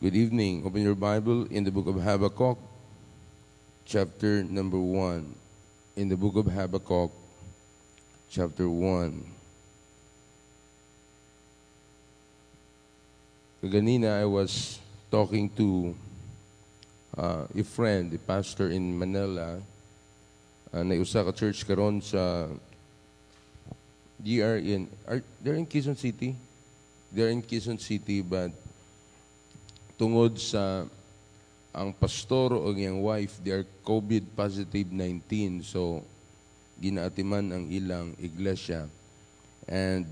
Good evening. Open your Bible in the book of Habakkuk, chapter number 1. In the book of Habakkuk, chapter 1. Kaganina, I was talking to uh, a friend, a pastor in Manila, uh, na usa ka church karon sa GR in, are, they're in Quezon City? They're in Quezon City, but tungod sa ang pastor o yung wife, they are COVID positive 19. So, ginaatiman ang ilang iglesia. And,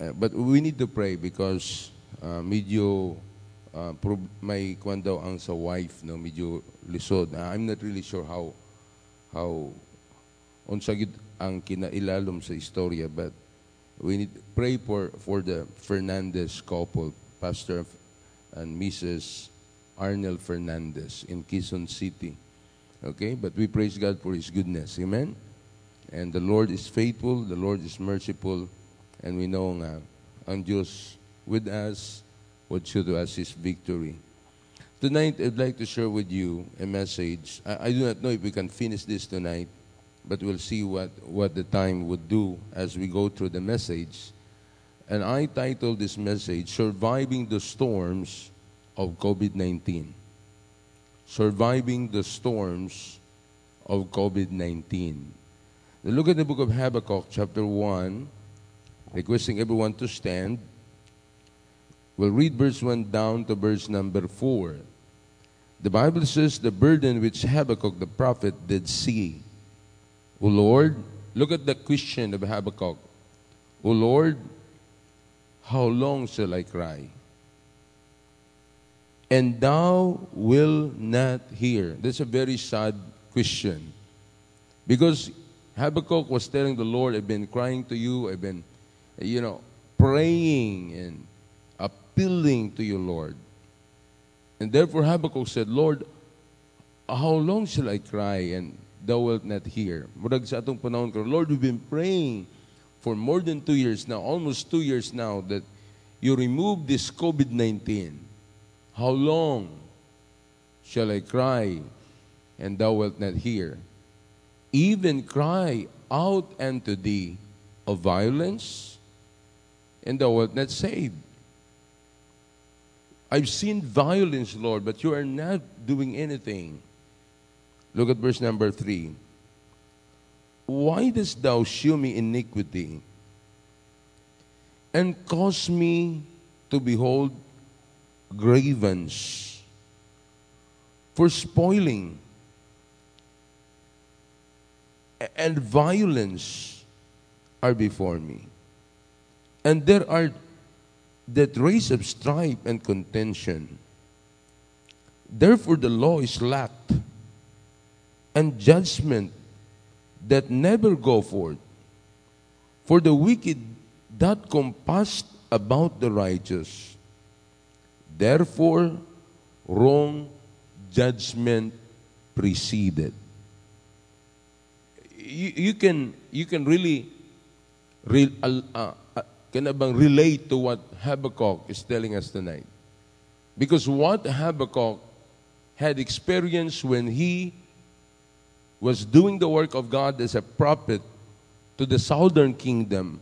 uh, but we need to pray because uh, medyo uh, may kwan daw ang sa wife, no? medyo lisod. Uh, I'm not really sure how how unsa gid ang kinailalom sa istorya but we need pray for for the Fernandez couple, Pastor and Mrs. Arnel Fernandez in Quezon City. Okay, but we praise God for His goodness. Amen. And the Lord is faithful, the Lord is merciful, and we know nga ang Diyos with us what should us His victory. Tonight, I'd like to share with you a message. I, I do not know if we can finish this tonight, but we'll see what, what the time would do as we go through the message. And I titled this message, Surviving the Storms of COVID 19. Surviving the Storms of COVID 19. Look at the book of Habakkuk, chapter 1, requesting everyone to stand. We'll read verse 1 down to verse number 4. The Bible says, The burden which Habakkuk the prophet did see. O Lord, look at the question of Habakkuk. O Lord, how long shall I cry? And thou will not hear. That's a very sad question. Because Habakkuk was telling the Lord, I've been crying to you, I've been, you know, praying and appealing to you, Lord. And therefore Habakkuk said, Lord, how long shall I cry and thou wilt not hear? Sa atong Lord, we've been praying for more than two years now, almost two years now, that you remove this COVID-19. How long shall I cry and thou wilt not hear? Even cry out unto thee of violence, and thou wilt not save. I've seen violence, Lord, but you are not doing anything. Look at verse number three. Why dost thou shew me iniquity and cause me to behold grievance for spoiling and violence are before me? And there are that raise of strife and contention. Therefore, the law is lacked, and judgment that never go forth. For the wicked that compassed about the righteous. Therefore, wrong judgment preceded. You, you can you can really, re, uh, uh, can bang relate to what Habakkuk is telling us tonight. Because what Habakkuk had experienced when he was doing the work of God as a prophet to the southern kingdom,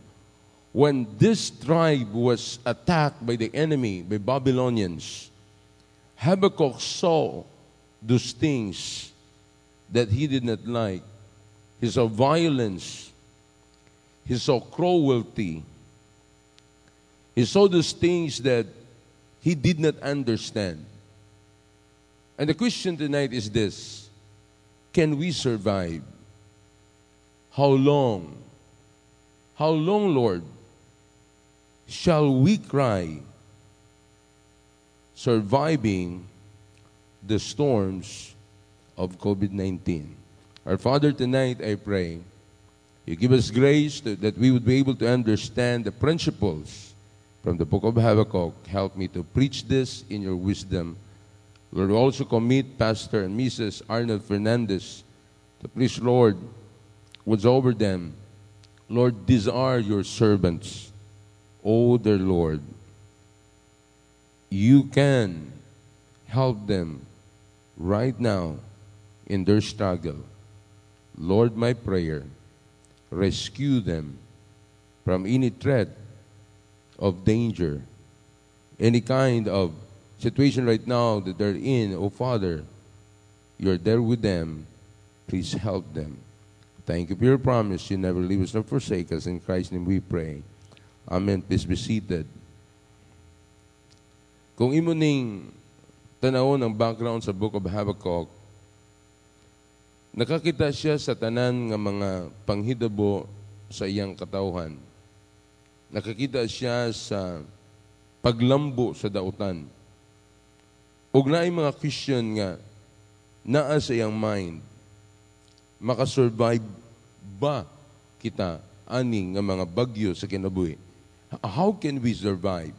when this tribe was attacked by the enemy, by Babylonians, Habakkuk saw those things that he did not like. He saw violence, he saw cruelty, he saw those things that he did not understand. And the question tonight is this Can we survive? How long? How long, Lord, shall we cry, surviving the storms of COVID 19? Our Father, tonight I pray you give us grace to, that we would be able to understand the principles from the book of Habakkuk. Help me to preach this in your wisdom. Lord, we also commit Pastor and Mrs. Arnold Fernandez to please, Lord, what's over them. Lord, these are your servants. Oh, dear Lord, you can help them right now in their struggle. Lord, my prayer, rescue them from any threat of danger, any kind of situation right now that they're in. Oh, Father, you're there with them. Please help them. Thank you for your promise. You never leave us nor forsake us. In Christ's name we pray. Amen. Please be seated. Kung imo ning tanawon ang background sa Book of Habakkuk, nakakita siya sa tanan nga mga panghidabo sa iyang katawhan. Nakakita siya sa paglambo sa dautan. Ug naay mga Christian nga naa sa iyang mind, makasurvive ba kita aning nga mga bagyo sa kinabuhi? How can we survive?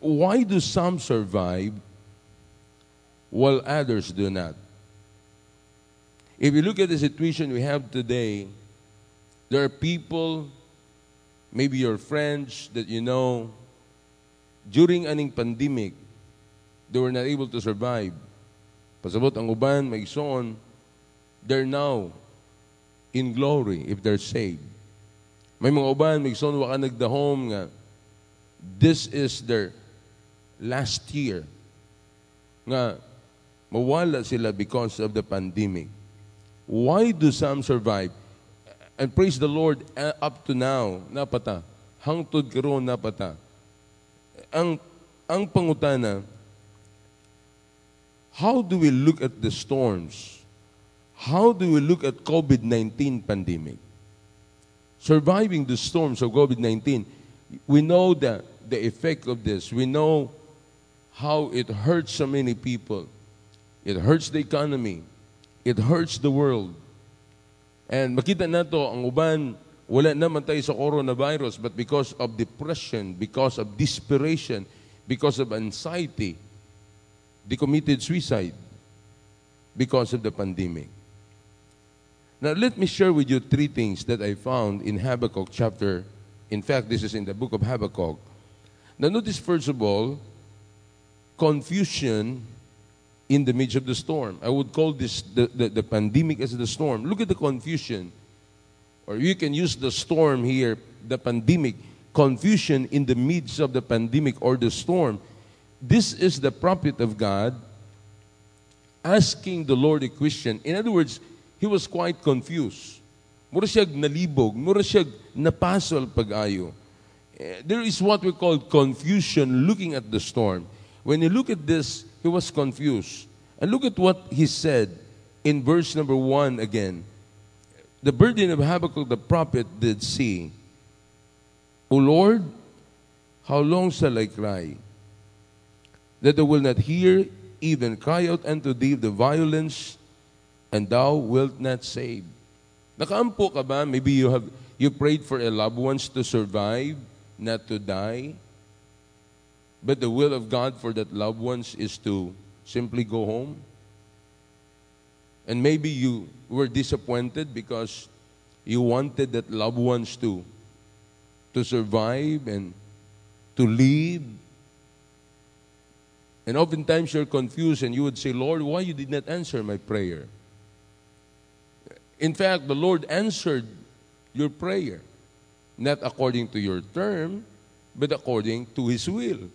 Why do some survive while others do not? If you look at the situation we have today, there are people, maybe your friends that you know, during aning pandemic, they were not able to survive. Pasabot ang uban, may son, they're now in glory if they're saved. May mga uban, may son, waka nagdahom nga, this is their last year. Nga, mawala sila because of the pandemic. Why do some survive? And praise the Lord, uh, up to now, napata. Hangtod karon napata. Ang, ang pangutana, how do we look at the storms? How do we look at COVID-19 pandemic? Surviving the storms of COVID-19, we know that the effect of this. We know how it hurts so many people. It hurts the economy. It hurts the world. And makita nato ang uban wala naman tayo sa coronavirus but because of depression, because of desperation, because of anxiety, they committed suicide because of the pandemic. Now let me share with you three things that I found in Habakkuk chapter. In fact, this is in the book of Habakkuk. Now notice first of all, confusion in the midst of the storm. I would call this the, the, the, pandemic as the storm. Look at the confusion. Or you can use the storm here, the pandemic, confusion in the midst of the pandemic or the storm. This is the prophet of God asking the Lord a question. In other words, he was quite confused. Mura siya nalibog, mura siya napasol pag-ayo. Eh, there is what we call confusion looking at the storm. When you look at this, he was confused. And look at what he said in verse number one again. The burden of Habakkuk the prophet did see. O Lord, how long shall I cry? That I will not hear, even cry out unto thee the violence, and thou wilt not save. Nakaampo ka ba? Maybe you have you prayed for a loved ones to survive, not to die. But the will of God for that loved ones is to simply go home. And maybe you were disappointed because you wanted that loved ones to, to survive and to live. And oftentimes you're confused and you would say, Lord, why you did not answer my prayer? In fact, the Lord answered your prayer, not according to your term, but according to His will.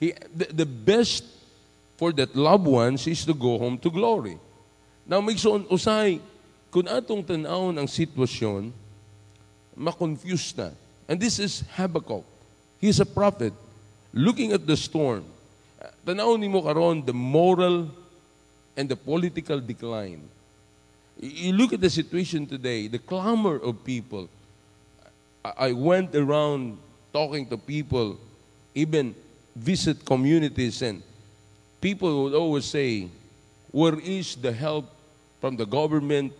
He, the, the best for that loved ones is to go home to glory. Now, may so usay, kung atong tanawon ang sitwasyon, makonfuse na. And this is Habakkuk. He's a prophet looking at the storm. Tanawon mo karon the moral and the political decline. You look at the situation today, the clamor of people. I went around talking to people, even visit communities and people would always say, where is the help from the government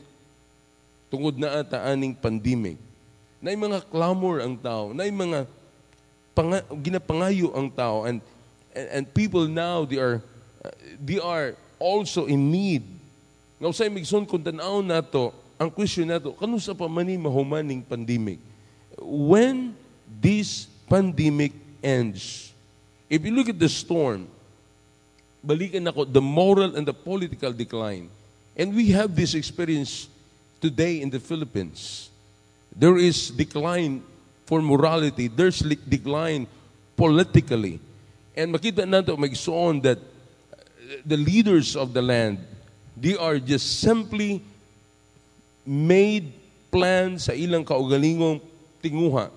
tungod na ata aning pandemic? Na mga clamor ang tao, na mga panga, ginapangayo ang tao and, and and people now they are uh, they are also in need. Nga usay migson kung tanaw nato, ang question nato, kanusa pa man mahumaning pandemic? When this pandemic ends, If you look at the storm, balikan ako, the moral and the political decline. And we have this experience today in the Philippines. There is decline for morality. There's decline politically. And makita nato magsoon that uh, the leaders of the land, they are just simply made plans sa ilang kaugalingong tinguha.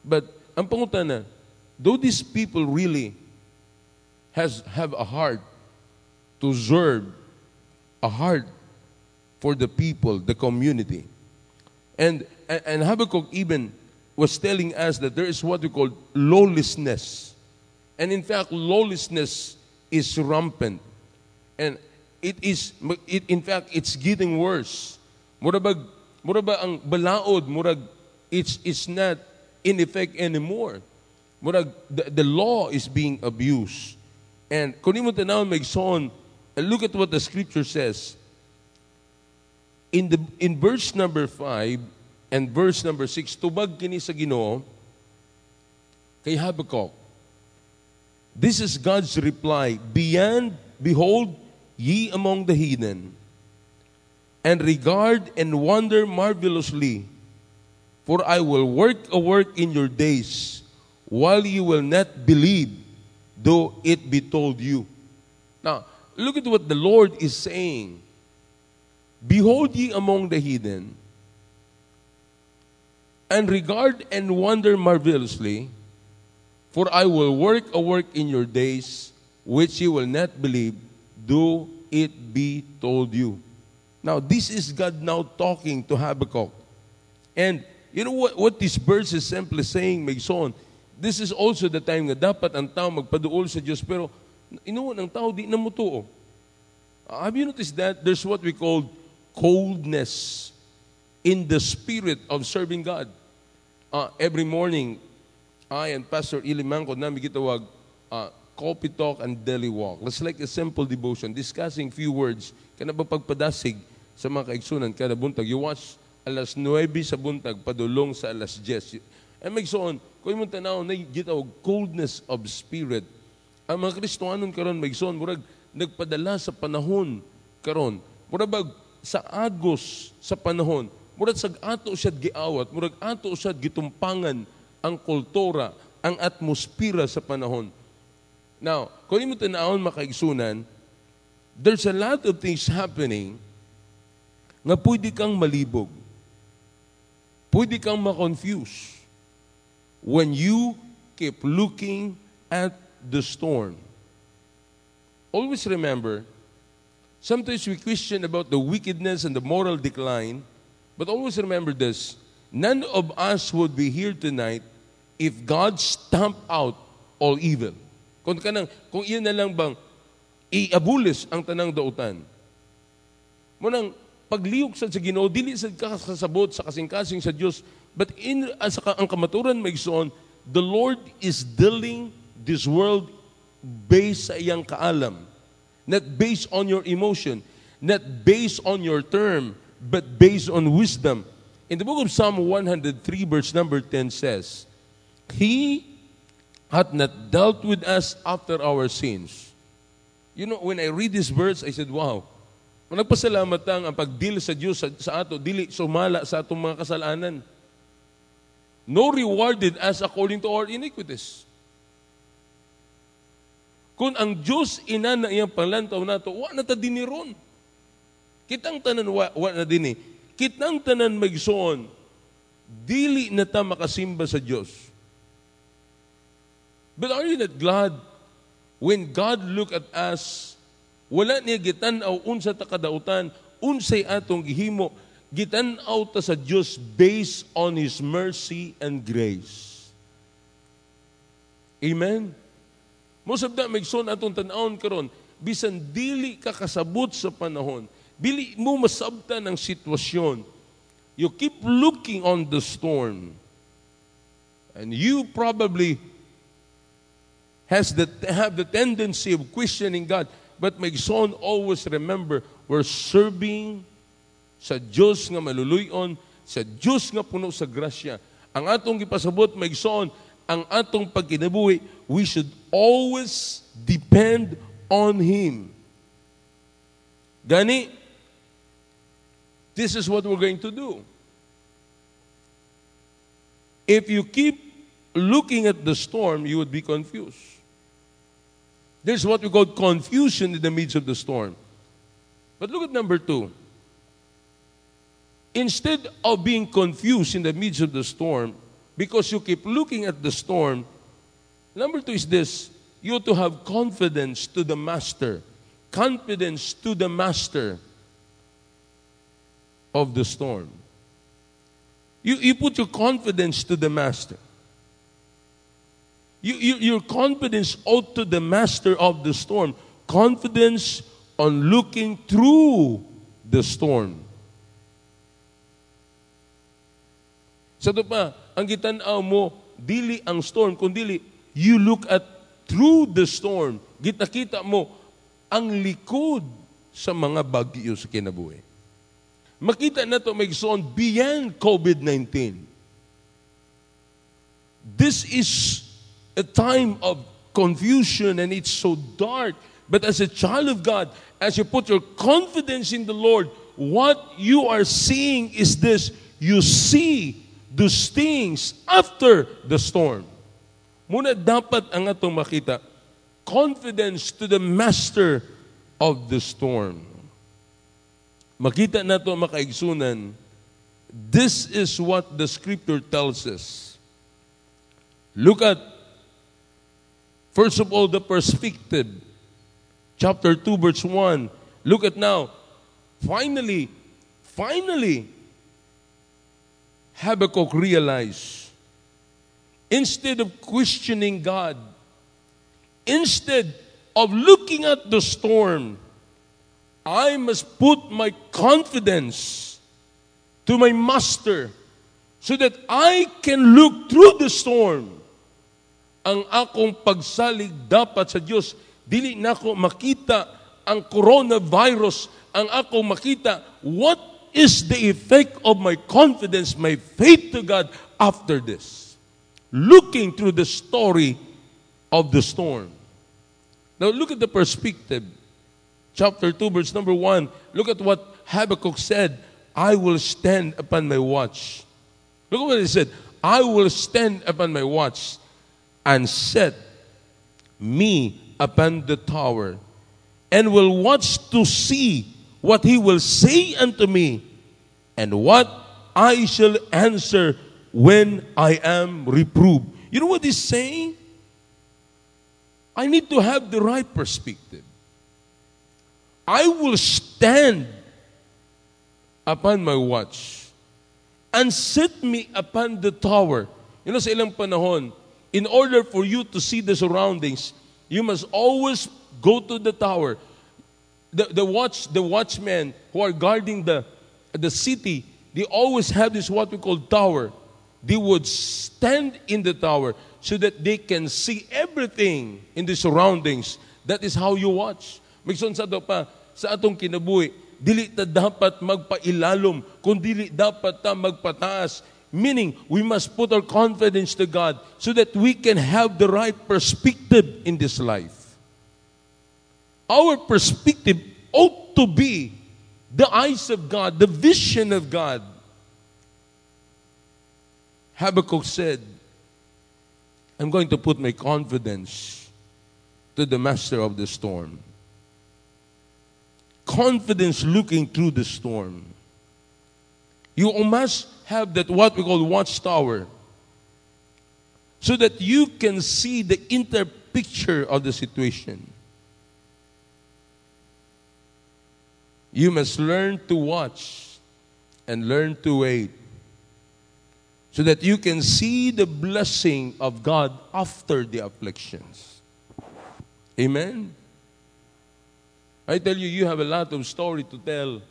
But ang pangutana, though these people really has have a heart to serve, a heart for the people, the community. And, and Habakkuk even was telling us that there is what we call lawlessness. And in fact, lawlessness is rampant. And it is, it, in fact, it's getting worse. Murabag, murabag ang balaod, murag, it's, it's not in effect anymore. Murag, the, the law is being abused. And kung mo tanaw magson, look at what the scripture says. In the in verse number 5 and verse number 6, tubag kini sa Ginoo kay Habakkuk. This is God's reply. Beyond, behold, ye among the heathen, and regard and wonder marvelously, for I will work a work in your days, while you will not believe, though it be told you. Now, look at what the Lord is saying. Behold ye among the heathen, and regard and wonder marvelously, for I will work a work in your days which you will not believe, though it be told you. Now, this is God now talking to Habakkuk. And you know what, what this verse is simply saying, Megson? This is also the time na dapat ang tao magpaduol sa Diyos, pero inuwan ang tao, di na mo to. Uh, have you noticed that? There's what we call coldness in the spirit of serving God. Uh, every morning, I and Pastor Ilimanko namin gitawag uh, coffee talk and daily walk. It's like a simple devotion, discussing few words. Kana ba pagpadasig sa mga kaigsunan kada buntag? You watch alas 9 sa buntag, padulong sa alas 10. And magsoon, kung mo tanaw na gitawag coldness of spirit. Ang mga Kristohanon karon magsoon, murag nagpadala sa panahon karon. Murag sa agos sa panahon, murag sag ato siya giawat, murag ato siya gitumpangan ang kultura, ang atmosphere sa panahon. Now, kung mo tanawon makaigsunan, there's a lot of things happening nga pwede kang malibog. Pwede kang ma-confuse when you keep looking at the storm. Always remember, sometimes we question about the wickedness and the moral decline, but always remember this none of us would be here tonight if God stamped out all evil. Kung, kanang, kung iyan na lang bang iabulis ang tanang dautan. Munang pagliuk sa sa Ginoo dili sa kasabot sa kasing-kasing sa Dios but in as ang kamaturan maigsoon the Lord is dealing this world based sa iyang kaalam not based on your emotion not based on your term but based on wisdom in the book of Psalm 103 verse number 10 says he hath not dealt with us after our sins you know when I read this verse I said wow Nagpasalamat ang ang pagdil sa Diyos sa, sa ato, dili sumala sa atong mga kasalanan. No rewarded as according to our iniquities. Kung ang Diyos ina na iyang panlantaw nato, wa na ta diniron. Kitang tanan wa, wa na dini. Kitang tanan magsoon, dili na ta makasimba sa Diyos. But are you not glad when God look at us wala niya gitan-aw unsa ta kadautan, unsay atong gihimo, gitan-aw ta sa Dios based on His mercy and grace. Amen? Most of that, magson atong tanawon karon bisan dili ka kasabot sa panahon, dili mo masabtan ang sitwasyon, you keep looking on the storm, and you probably has the, have the tendency of questioning God, But my son, always remember, we're serving sa Diyos nga maluluyon, sa Diyos nga puno sa grasya. Ang atong gipasabot, my son, ang atong pagkinabuhi, we should always depend on him. Gani, this is what we're going to do. If you keep looking at the storm, you would be confused. There's what we call confusion in the midst of the storm. But look at number two. Instead of being confused in the midst of the storm, because you keep looking at the storm, number two is this you have to have confidence to the master. Confidence to the master of the storm. You, you put your confidence to the master. You, you, your confidence out to the master of the storm. Confidence on looking through the storm. Sa ito pa, ang gitanaw mo, dili ang storm, kundi you look at through the storm. Gitakita mo ang likod sa mga bagyo sa kinabuhi. Makita na to may beyond COVID-19. This is a time of confusion and it's so dark. But as a child of God, as you put your confidence in the Lord, what you are seeing is this you see those things after the storm. Muna dapat ang atong makita, confidence to the master of the storm. Makita na to makaigsunan, this is what the scripture tells us. Look at First of all, the perspective. Chapter 2, verse 1. Look at now. Finally, finally, Habakkuk realized instead of questioning God, instead of looking at the storm, I must put my confidence to my master so that I can look through the storm. Ang akong pagsalig dapat sa Dios dili nako makita ang coronavirus. Ang akong makita what is the effect of my confidence my faith to God after this? Looking through the story of the storm. Now look at the perspective chapter 2 verse number 1 look at what Habakkuk said I will stand upon my watch look at what he said I will stand upon my watch and set me upon the tower, and will watch to see what he will say unto me, and what I shall answer when I am reproved. You know what he's saying? I need to have the right perspective. I will stand upon my watch and set me upon the tower. You know, sa ilang panahon, in order for you to see the surroundings, you must always go to the tower. The, the watch the watchmen who are guarding the the city, they always have this what we call tower. They would stand in the tower so that they can see everything in the surroundings. That is how you watch. Migson sa pa, sa atong kinabuhi, dili ta dapat magpailalom, kundi dapat ta magpataas Meaning, we must put our confidence to God so that we can have the right perspective in this life. Our perspective ought to be the eyes of God, the vision of God. Habakkuk said, I'm going to put my confidence to the master of the storm. Confidence looking through the storm. You must have that what we call watchtower so that you can see the inter picture of the situation. You must learn to watch and learn to wait so that you can see the blessing of God after the afflictions. Amen. I tell you, you have a lot of story to tell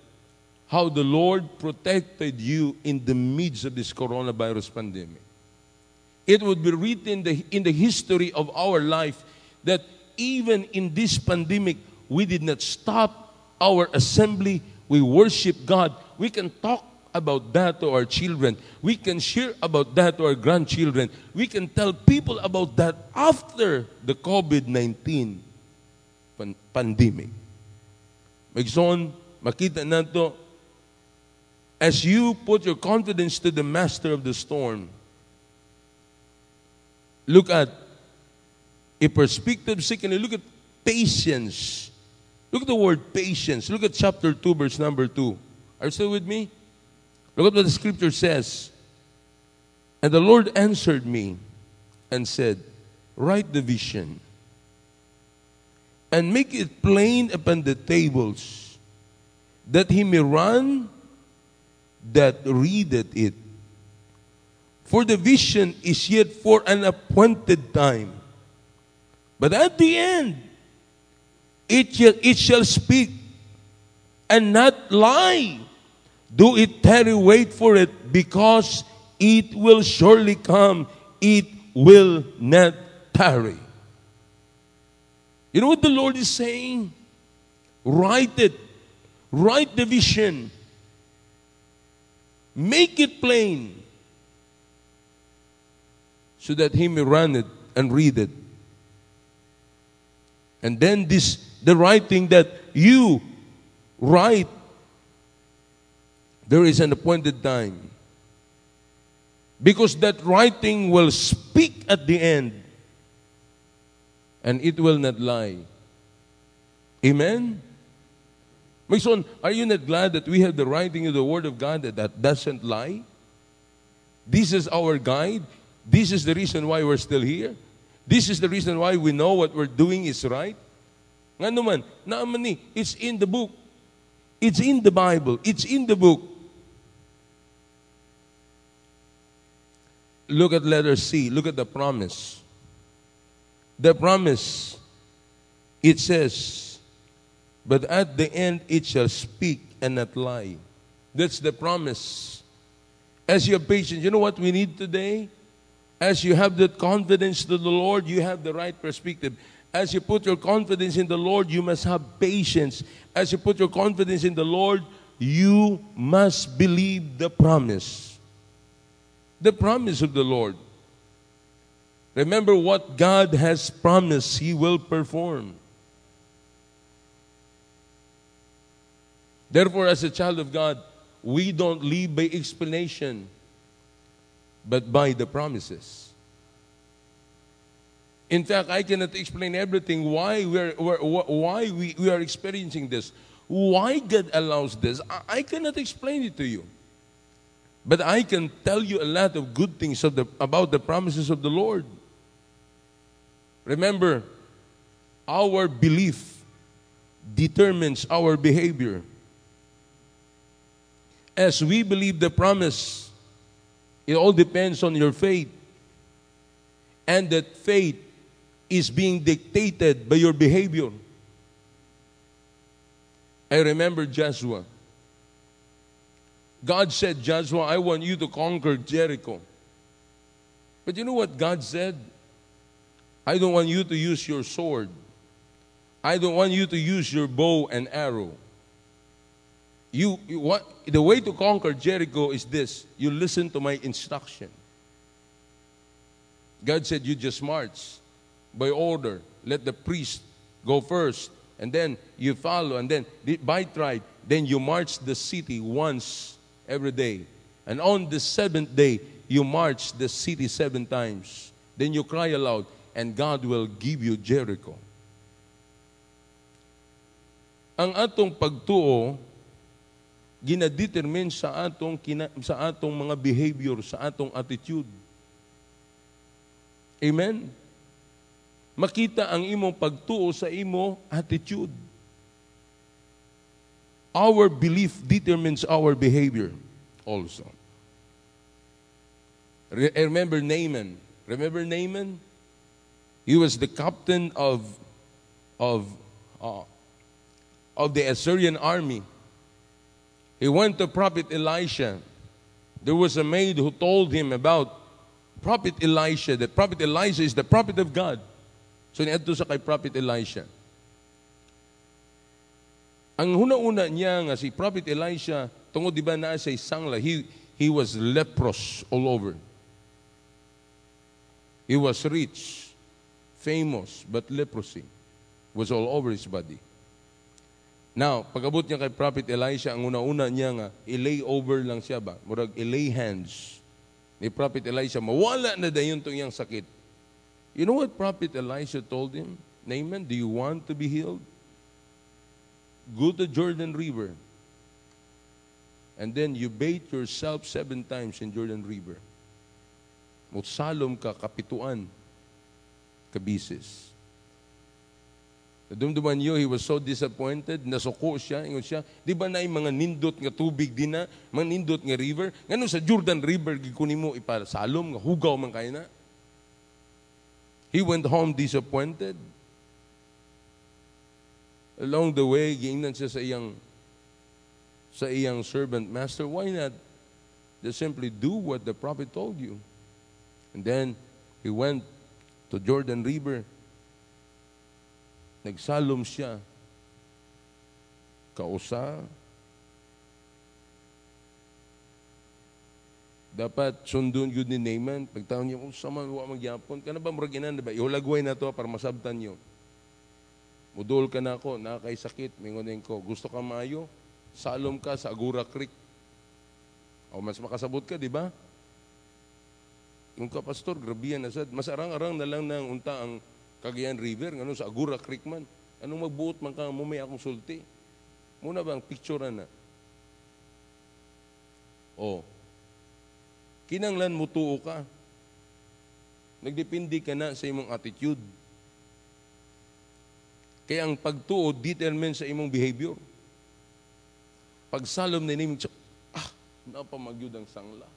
how the Lord protected you in the midst of this coronavirus pandemic. It would be written in the, in the history of our life that even in this pandemic, we did not stop our assembly. We worship God. We can talk about that to our children. We can share about that to our grandchildren. We can tell people about that after the COVID 19. pan- pandemic. Magson, makita nato as you put your confidence to the master of the storm, look at a perspective secondly, look at patience. Look at the word patience. Look at chapter 2, verse number 2. Are you still with me? Look at what the scripture says. And the Lord answered me and said, Write the vision and make it plain upon the tables, that he may run that readeth it. For the vision is yet for an appointed time. But at the end, it shall, it shall speak and not lie. Do it tarry, wait for it, because it will surely come. It will not tarry. You know what the Lord is saying? Write it. Write the vision. Make it plain so that he may run it and read it. And then this the writing that you write there is an appointed time. Because that writing will speak at the end and it will not lie. Amen? My son, are you not glad that we have the writing of the Word of God that, that doesn't lie? This is our guide. This is the reason why we're still here. This is the reason why we know what we're doing is right. Nga naman, naaman ni, it's in the book. It's in the Bible. It's in the book. Look at letter C. Look at the promise. The promise, it says, but at the end it shall speak and not lie. That's the promise. As you have patience, you know what we need today? As you have that confidence to the Lord, you have the right perspective. As you put your confidence in the Lord, you must have patience. As you put your confidence in the Lord, you must believe the promise. The promise of the Lord. Remember what God has promised, He will perform. Therefore, as a child of God, we don't live by explanation, but by the promises. In fact, I cannot explain everything why we're, we're why we, we are experiencing this, why God allows this. I, I cannot explain it to you. But I can tell you a lot of good things of the, about the promises of the Lord. Remember, our belief determines our behavior. As we believe the promise, it all depends on your faith. And that faith is being dictated by your behavior. I remember Joshua. God said, Joshua, I want you to conquer Jericho. But you know what God said? I don't want you to use your sword. I don't want you to use your bow and arrow. You, you what the way to conquer Jericho is this. You listen to my instruction. God said you just march by order. Let the priest go first, and then you follow, and then by tribe, then you march the city once every day. And on the seventh day, you march the city seven times. Then you cry aloud, and God will give you Jericho. Ang atong pagtuo ginadetermine sa atong kina, sa atong mga behavior, sa atong attitude. Amen. Makita ang imong pagtuo sa imo attitude. Our belief determines our behavior also. Re- remember Naaman. Remember Naaman? He was the captain of of uh, of the Assyrian army. He went to Prophet Elisha. There was a maid who told him about Prophet Elisha, that Prophet Elisha is the prophet of God. So niadto sa kay Prophet Elisha. Ang huna-una niya nga si Prophet Elisha, tungod di ba na sa sangla, he, he was leprous all over. He was rich, famous, but leprosy. was all over his body. Now, pagabot niya kay Prophet Elisha, ang una-una niya nga, ilay over lang siya ba? Murag ilay hands ni Prophet Elisha, mawala na dayon itong iyang sakit. You know what Prophet Elisha told him? Naaman, do you want to be healed? Go to Jordan River. And then you bathe yourself seven times in Jordan River. Mutsalom ka kapituan kabisis. Nadumduman niyo, he was so disappointed, nasuko siya, ingon siya, di ba na mga nindot nga tubig din na, mga nindot nga river, ngano sa Jordan River, gikunin mo ipasalom, nga hugaw man kayo na. He went home disappointed. Along the way, giingnan siya sa iyang sa iyang servant master, why not just simply do what the prophet told you? And then, he went to Jordan River, Nagsalom siya. Kausa. Dapat sundon yun ni Naaman. Pagtaon niya, kung sama wa magyapon, ka na ba muraginan, diba? Iulagway na to para masabtan niyo. Mudol ka na ako, nakakay sakit, mingonin ko. Gusto ka maayo? Salom ka sa Agura Creek. O mas makasabot ka, di ba? Yung ka, pastor, grabiyan na sad. Mas arang-arang na lang ng unta ang Cagayan River, ngano sa Agura Creek man. Anong magbuot man ka, mumay akong sulti. Muna bang picture na? Oh. Kinanglan mo tuo ka. Nagdepende ka na sa imong attitude. Kaya ang pagtuo determine sa imong behavior. Pagsalom na nimig, ah, napamagyud ang sangla.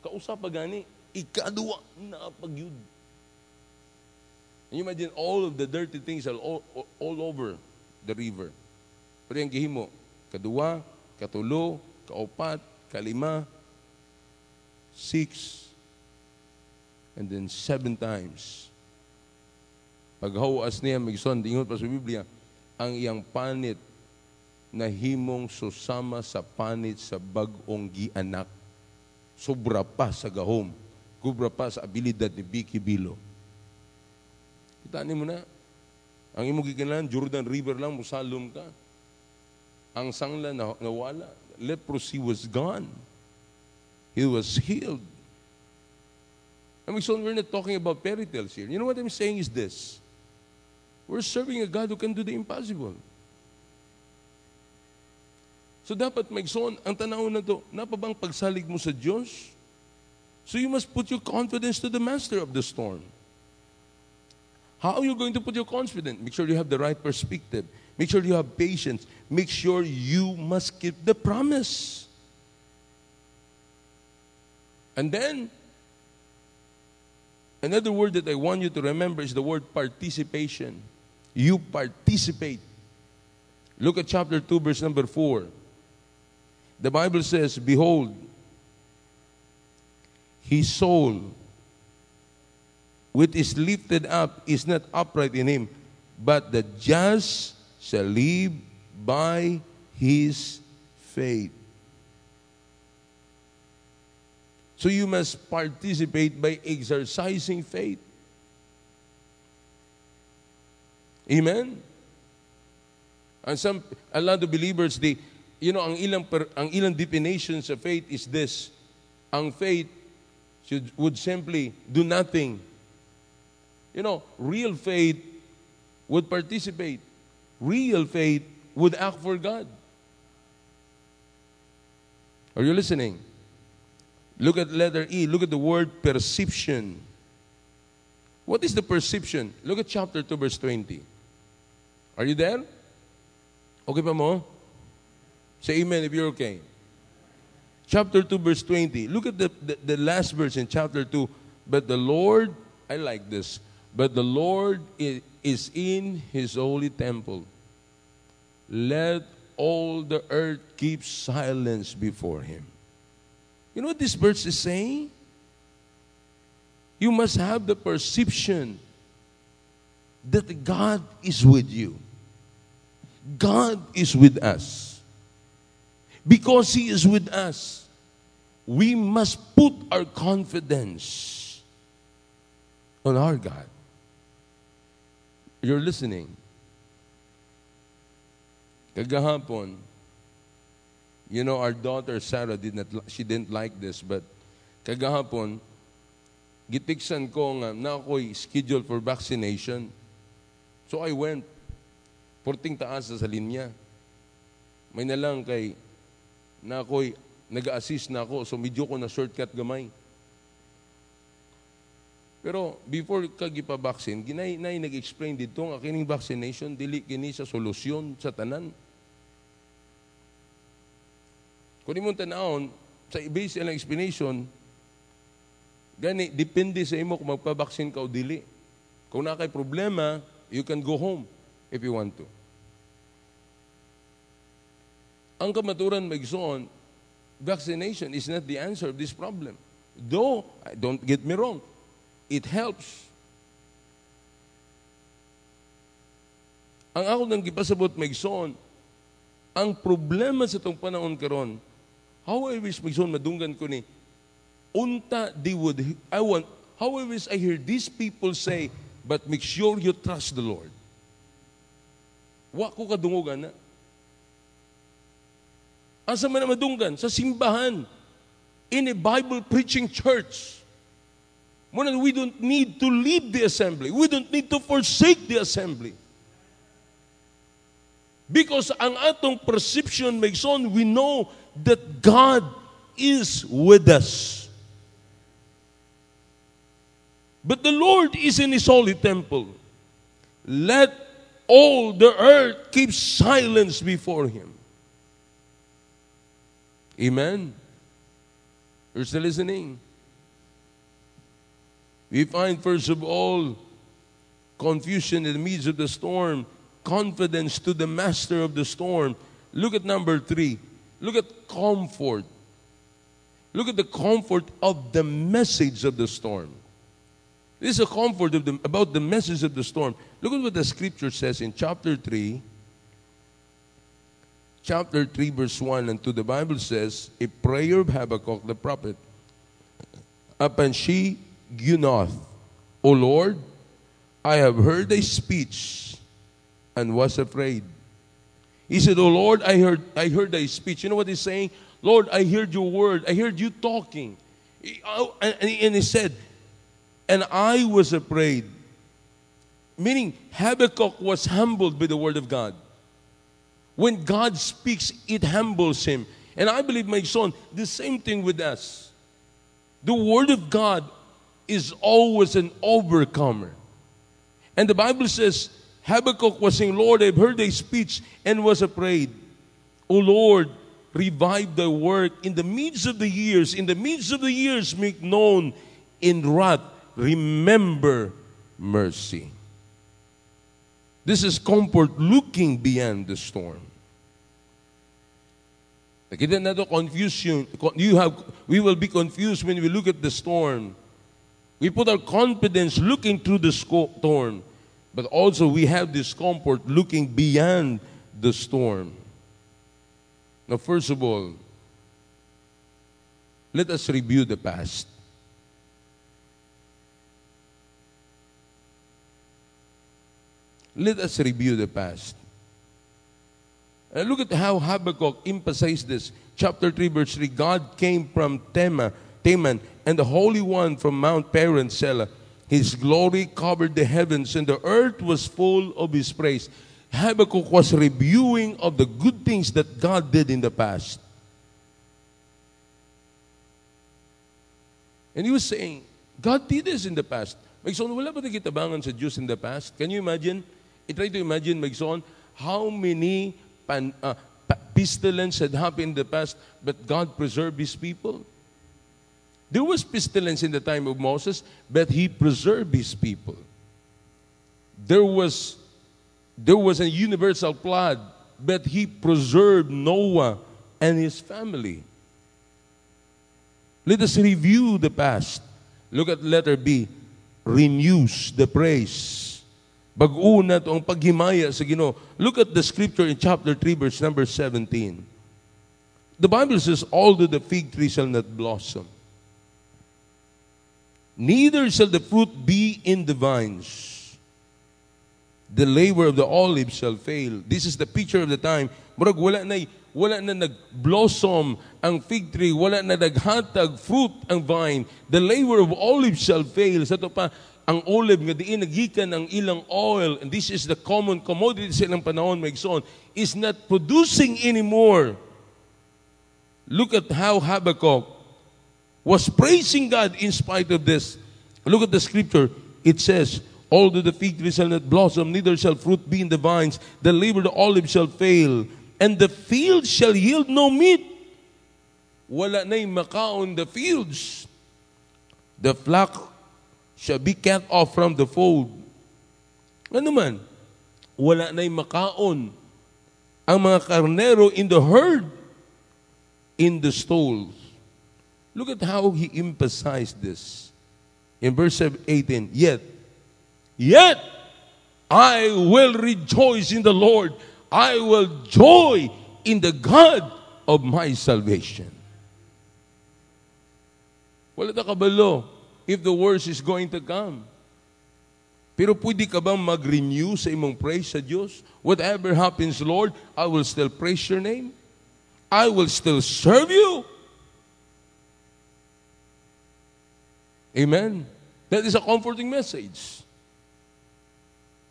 Kausap pa gani, ikaduwa, napagyud. And you imagine all of the dirty things are all, all over the river. Pero yung gihimo, kadua, katulo, kaupat, kalima, six, and then seven times. Paghawas niya, magson, ingon pa sa Biblia, ang iyang panit na himong susama sa panit sa bagong gianak. Sobra pa sa gahom. Kubra pa sa abilidad ni Vicky Bilo. Kita mo na. Ang imong gikinahanglan Jordan River lang musalom ka. Ang sangla na nawala. Leprosy was gone. He was healed. I mean, so we're not talking about fairy tales here. You know what I'm saying is this. We're serving a God who can do the impossible. So dapat maigsoon, ang tanaw na to, napabang pagsalig mo sa Diyos? So you must put your confidence to the master of the storm. How are you going to put your confidence? Make sure you have the right perspective. Make sure you have patience. Make sure you must keep the promise. And then, another word that I want you to remember is the word participation. You participate. Look at chapter 2, verse number 4. The Bible says, Behold, his soul which is lifted up is not upright in him, but the just shall live by his faith. So you must participate by exercising faith. Amen? And some, a lot of believers, they, you know, ang ilang, per, ang ilang definitions of faith is this. Ang faith should, would simply do nothing you know, real faith would participate. Real faith would act for God. Are you listening? Look at letter E. Look at the word perception. What is the perception? Look at chapter 2, verse 20. Are you there? Okay pa mo? Say amen if you're okay. Chapter 2, verse 20. Look at the, the, the last verse in chapter 2. But the Lord, I like this. But the Lord is in his holy temple. Let all the earth keep silence before him. You know what this verse is saying? You must have the perception that God is with you. God is with us. Because He is with us, we must put our confidence on our God. You're listening. Kagahapon, you know, our daughter Sarah did not, she didn't like this, but kagahapon, gitiksan ko nga na ako'y schedule for vaccination. So I went. Porting taas sa linya. May nalang kay na ako'y nag-assist na ako, so medyo ko na shortcut gamay. Pero before ka gipa-vaccine, ginay nay nag-explain dito nga kining vaccination dili kini sa solusyon sa tanan. Kung imong tanawon sa base ang explanation, gani depende sa imo kung magpa-vaccine ka o dili. Kung na kay problema, you can go home if you want to. Ang kamaturan magsoon, vaccination is not the answer of this problem. Though, don't get me wrong, it helps. Ang ako nang gipasabot magson, ang problema sa itong panahon karon, how I wish magson madunggan ko ni, unta they would, I want, how I wish I hear these people say, but make sure you trust the Lord. Wa ko kadungugan na. Asa man madunggan? Sa simbahan. In a Bible preaching church. Muna, we don't need to leave the assembly. We don't need to forsake the assembly. Because ang atong perception makes on, we know that God is with us. But the Lord is in His holy temple. Let all the earth keep silence before Him. Amen. You're still listening? We find, first of all, confusion in the midst of the storm, confidence to the master of the storm. Look at number three. Look at comfort. Look at the comfort of the message of the storm. This is a comfort the, about the message of the storm. Look at what the scripture says in chapter 3. Chapter 3, verse 1 and 2. The Bible says, A prayer of Habakkuk the prophet. Upon she Gunoth, O Lord, I have heard thy speech and was afraid. He said, O Lord, I heard, I heard thy speech. You know what he's saying? Lord, I heard your word. I heard you talking. Oh, and he said, and I was afraid. Meaning, Habakkuk was humbled by the word of God. When God speaks, it humbles him. And I believe, my son, the same thing with us. The word of God is always an overcomer. And the Bible says, Habakkuk was saying, Lord, I've heard thy speech and was afraid. O Lord, revive thy work in the midst of the years. In the midst of the years, make known in wrath. Remember mercy. This is comfort looking beyond the storm. Nakita na confusion. You have, we will be confused when we look at the storm. We put our confidence looking through the storm, but also we have discomfort looking beyond the storm. Now, first of all, let us review the past. Let us review the past. And look at how Habakkuk emphasized this. Chapter 3, verse 3 God came from Tema, Teman and the Holy One from Mount Paran, Selah. His glory covered the heavens, and the earth was full of His praise. Habakkuk was reviewing of the good things that God did in the past. And he was saying, God did this in the past. Magson, wala ba nagkitabangan sa Diyos in the past? Can you imagine? I try to imagine, Magson, how many pan, uh, pestilence had happened in the past, but God preserved His people? There was pestilence in the time of Moses, but he preserved his people. There was, there was a universal flood, but he preserved Noah and his family. Let us review the past. Look at letter B. Renews the praise. Bag-una to ang paghimaya sa Ginoo. Look at the scripture in chapter 3 verse number 17. The Bible says, although the fig tree shall not blossom, neither shall the fruit be in the vines. the labor of the olive shall fail. This is the picture of the time. Murag wala na wala na nag-blossom ang fig tree, wala na naghatag fruit ang vine. The labor of olive shall fail. Sa to pa, ang olive nga diin nagikan ang ilang oil, and this is the common commodity sa ilang panahon, maigsoon, is not producing anymore. Look at how Habakkuk was praising God in spite of this. Look at the scripture. It says, Although the fig tree shall not blossom, neither shall fruit be in the vines, the labor of the olive shall fail, and the field shall yield no meat. Wala na'y makaon the fields. The flock shall be cut off from the fold. Ano man? Wala na'y makaon ang mga karnero in the herd, in the stalls. Look at how he emphasized this. In verse 18, yet, yet I will rejoice in the Lord. I will joy in the God of my salvation. Wala na kabalo if the worst is going to come. Pero pwede ka bang mag-renew sa imong praise sa Diyos? Whatever happens, Lord, I will still praise your name. I will still serve you. Amen. That is a comforting message.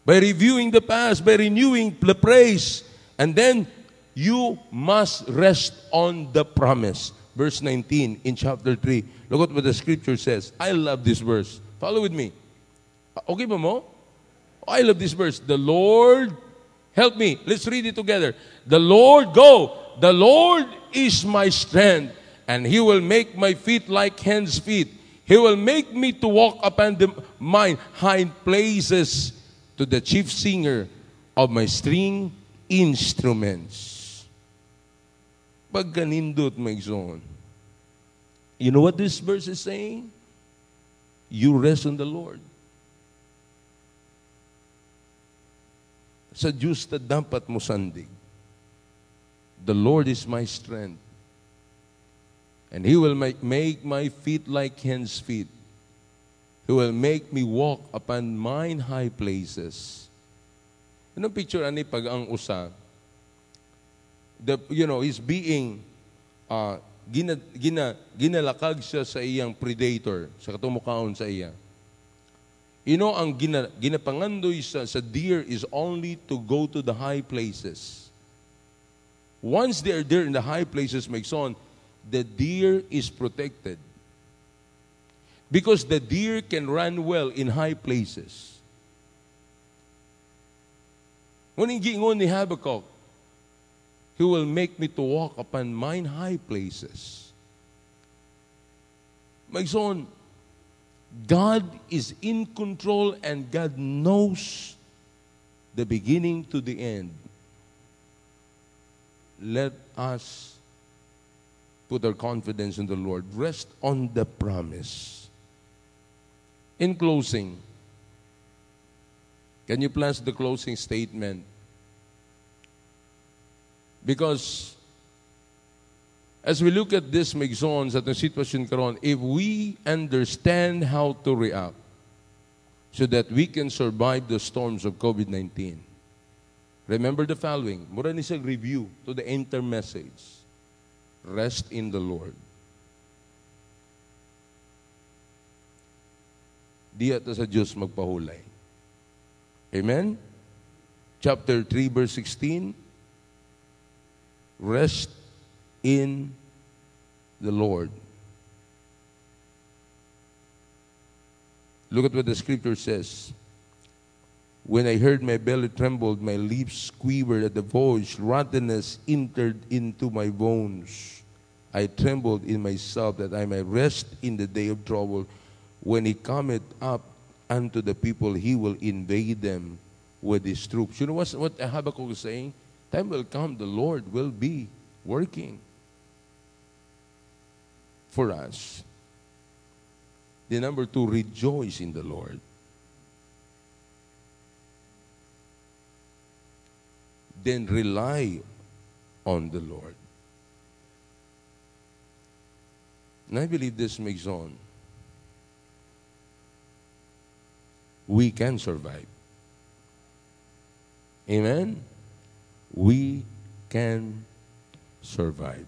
By reviewing the past, by renewing the praise, and then you must rest on the promise. Verse 19 in chapter 3. Look at what the scripture says. I love this verse. Follow with me. Okay ba mo? I love this verse. The Lord, help me. Let's read it together. The Lord, go. The Lord is my strength, and He will make my feet like hen's feet. He will make me to walk upon the, mine hind places to the chief singer of my string instruments. Pag ganindot, my son. You know what this verse is saying? You rest on the Lord. Sa Diyos na dapat mo sandig. The Lord is my strength. And He will make, make my feet like hen's feet. He will make me walk upon mine high places. Anong picture ani pag ang usa? The, you know, he's being uh, gina, gina, ginalakag siya sa iyang predator, sa katumukaon sa iya. You know, ang gina, ginapangandoy sa, sa deer is only to go to the high places. Once they are there in the high places, my son, the deer is protected. Because the deer can run well in high places. Ngunit giingon ni Habakkuk, He will make me to walk upon mine high places. My son, God is in control and God knows the beginning to the end. Let us put our confidence in the Lord. Rest on the promise. In closing, can you place the closing statement? Because as we look at this Megzon sa itong sitwasyon karon, if we understand how to react so that we can survive the storms of COVID-19, remember the following. Mura ni sa review to the enter message. Rest in the Lord. Di ata sa Diyos magpahulay. Amen? Chapter 3, verse 16, Rest in the Lord. Look at what the scripture says. When I heard my belly trembled, my lips quivered at the voice, rottenness entered into my bones. I trembled in myself that I might rest in the day of trouble. When he cometh up unto the people, he will invade them with his troops. You know what, what Habakkuk is saying? Time will come, the Lord will be working for us. The number two, rejoice in the Lord. Then rely on the Lord. And I believe this makes on. We can survive. Amen? We can survive.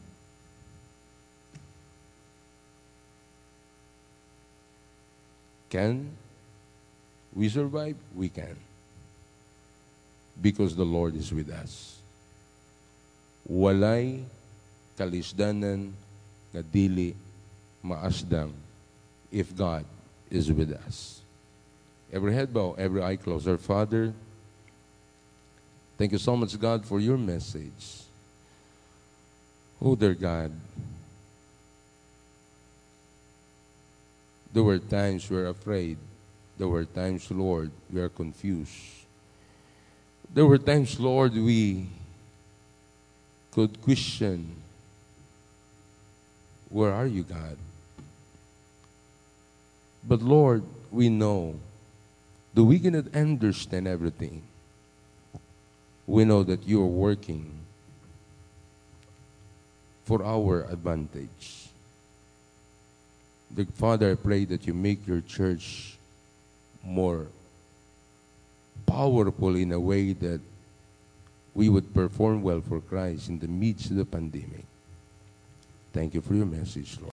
Can we survive? We can. Because the Lord is with us. Walay kalisdanan nga dili maasdang if God is with us. Every head bow, every eye closed. Our Father, thank you so much, God, for your message. Oh, dear God, there were times we were afraid. There were times, Lord, we are confused. There were times, Lord, we could question, Where are you, God? But Lord, we know that we cannot understand everything. We know that you are working for our advantage. The Father, I pray that you make your church more powerful in a way that we would perform well for Christ in the midst of the pandemic. Thank you for your message, Lord.